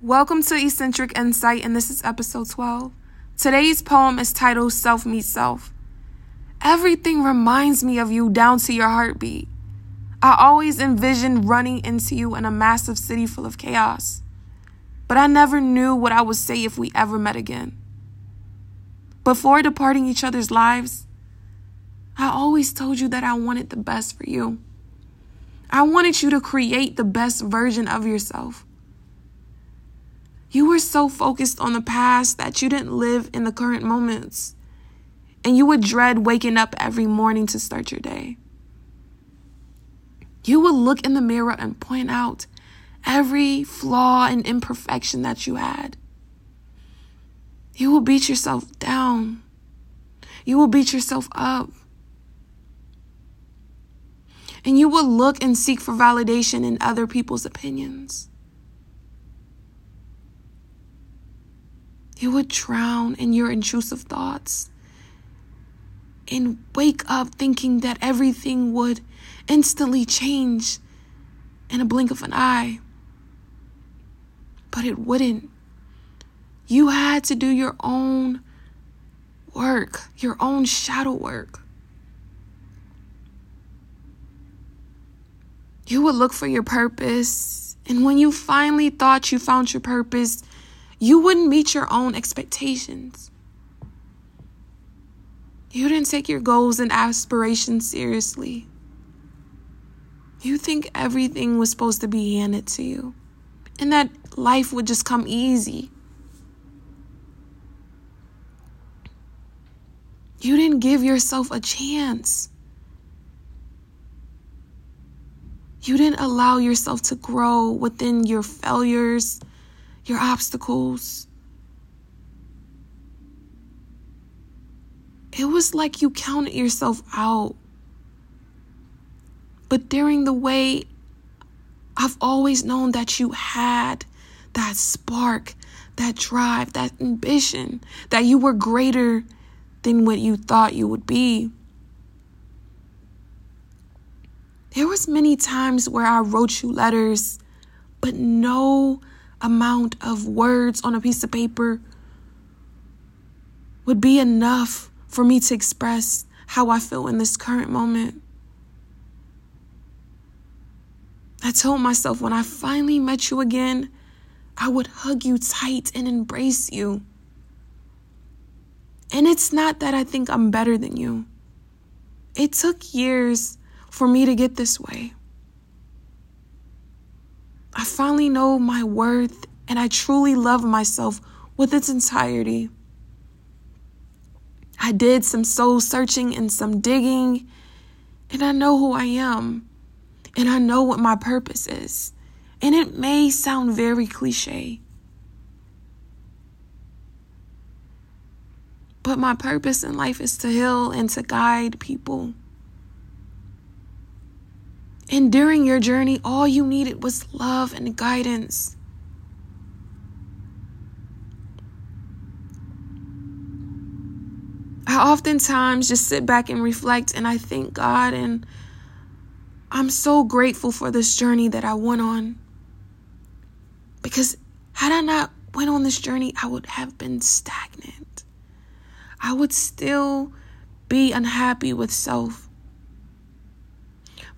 Welcome to Eccentric Insight, and this is episode 12. Today's poem is titled Self Meets Self. Everything reminds me of you down to your heartbeat. I always envisioned running into you in a massive city full of chaos, but I never knew what I would say if we ever met again. Before departing each other's lives, I always told you that I wanted the best for you. I wanted you to create the best version of yourself. You were so focused on the past that you didn't live in the current moments. And you would dread waking up every morning to start your day. You would look in the mirror and point out every flaw and imperfection that you had. You will beat yourself down. You will beat yourself up. And you will look and seek for validation in other people's opinions. You would drown in your intrusive thoughts and wake up thinking that everything would instantly change in a blink of an eye. But it wouldn't. You had to do your own work, your own shadow work. You would look for your purpose, and when you finally thought you found your purpose, you wouldn't meet your own expectations. You didn't take your goals and aspirations seriously. You think everything was supposed to be handed to you and that life would just come easy. You didn't give yourself a chance. You didn't allow yourself to grow within your failures your obstacles. It was like you counted yourself out. But during the way, I've always known that you had that spark, that drive, that ambition, that you were greater than what you thought you would be. There was many times where I wrote you letters, but no amount of words on a piece of paper would be enough for me to express how I feel in this current moment. I told myself when I finally met you again, I would hug you tight and embrace you. And it's not that I think I'm better than you. It took years for me to get this way. I finally know my worth and I truly love myself with its entirety. I did some soul searching and some digging, and I know who I am, and I know what my purpose is. And it may sound very cliche, but my purpose in life is to heal and to guide people. And during your journey, all you needed was love and guidance. I oftentimes just sit back and reflect and I thank God and I'm so grateful for this journey that I went on. Because had I not went on this journey, I would have been stagnant. I would still be unhappy with self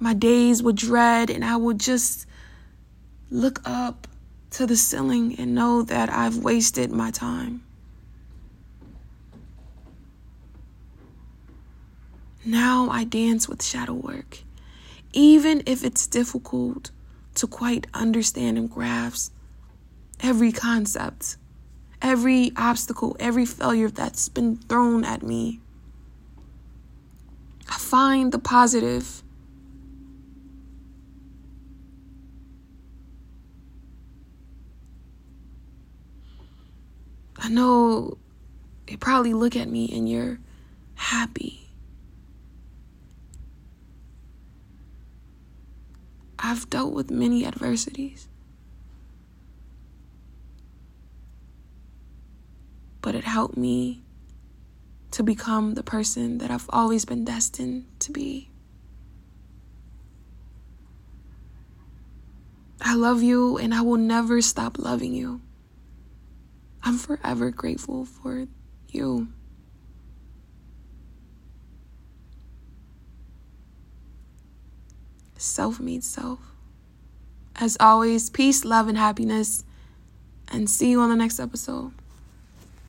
my days would dread and I would just look up to the ceiling and know that I've wasted my time. Now I dance with shadow work, even if it's difficult to quite understand and grasp every concept, every obstacle, every failure that's been thrown at me. I find the positive I know you probably look at me and you're happy. I've dealt with many adversities. But it helped me to become the person that I've always been destined to be. I love you and I will never stop loving you. I'm forever grateful for you. Self made self. As always, peace, love, and happiness. And see you on the next episode.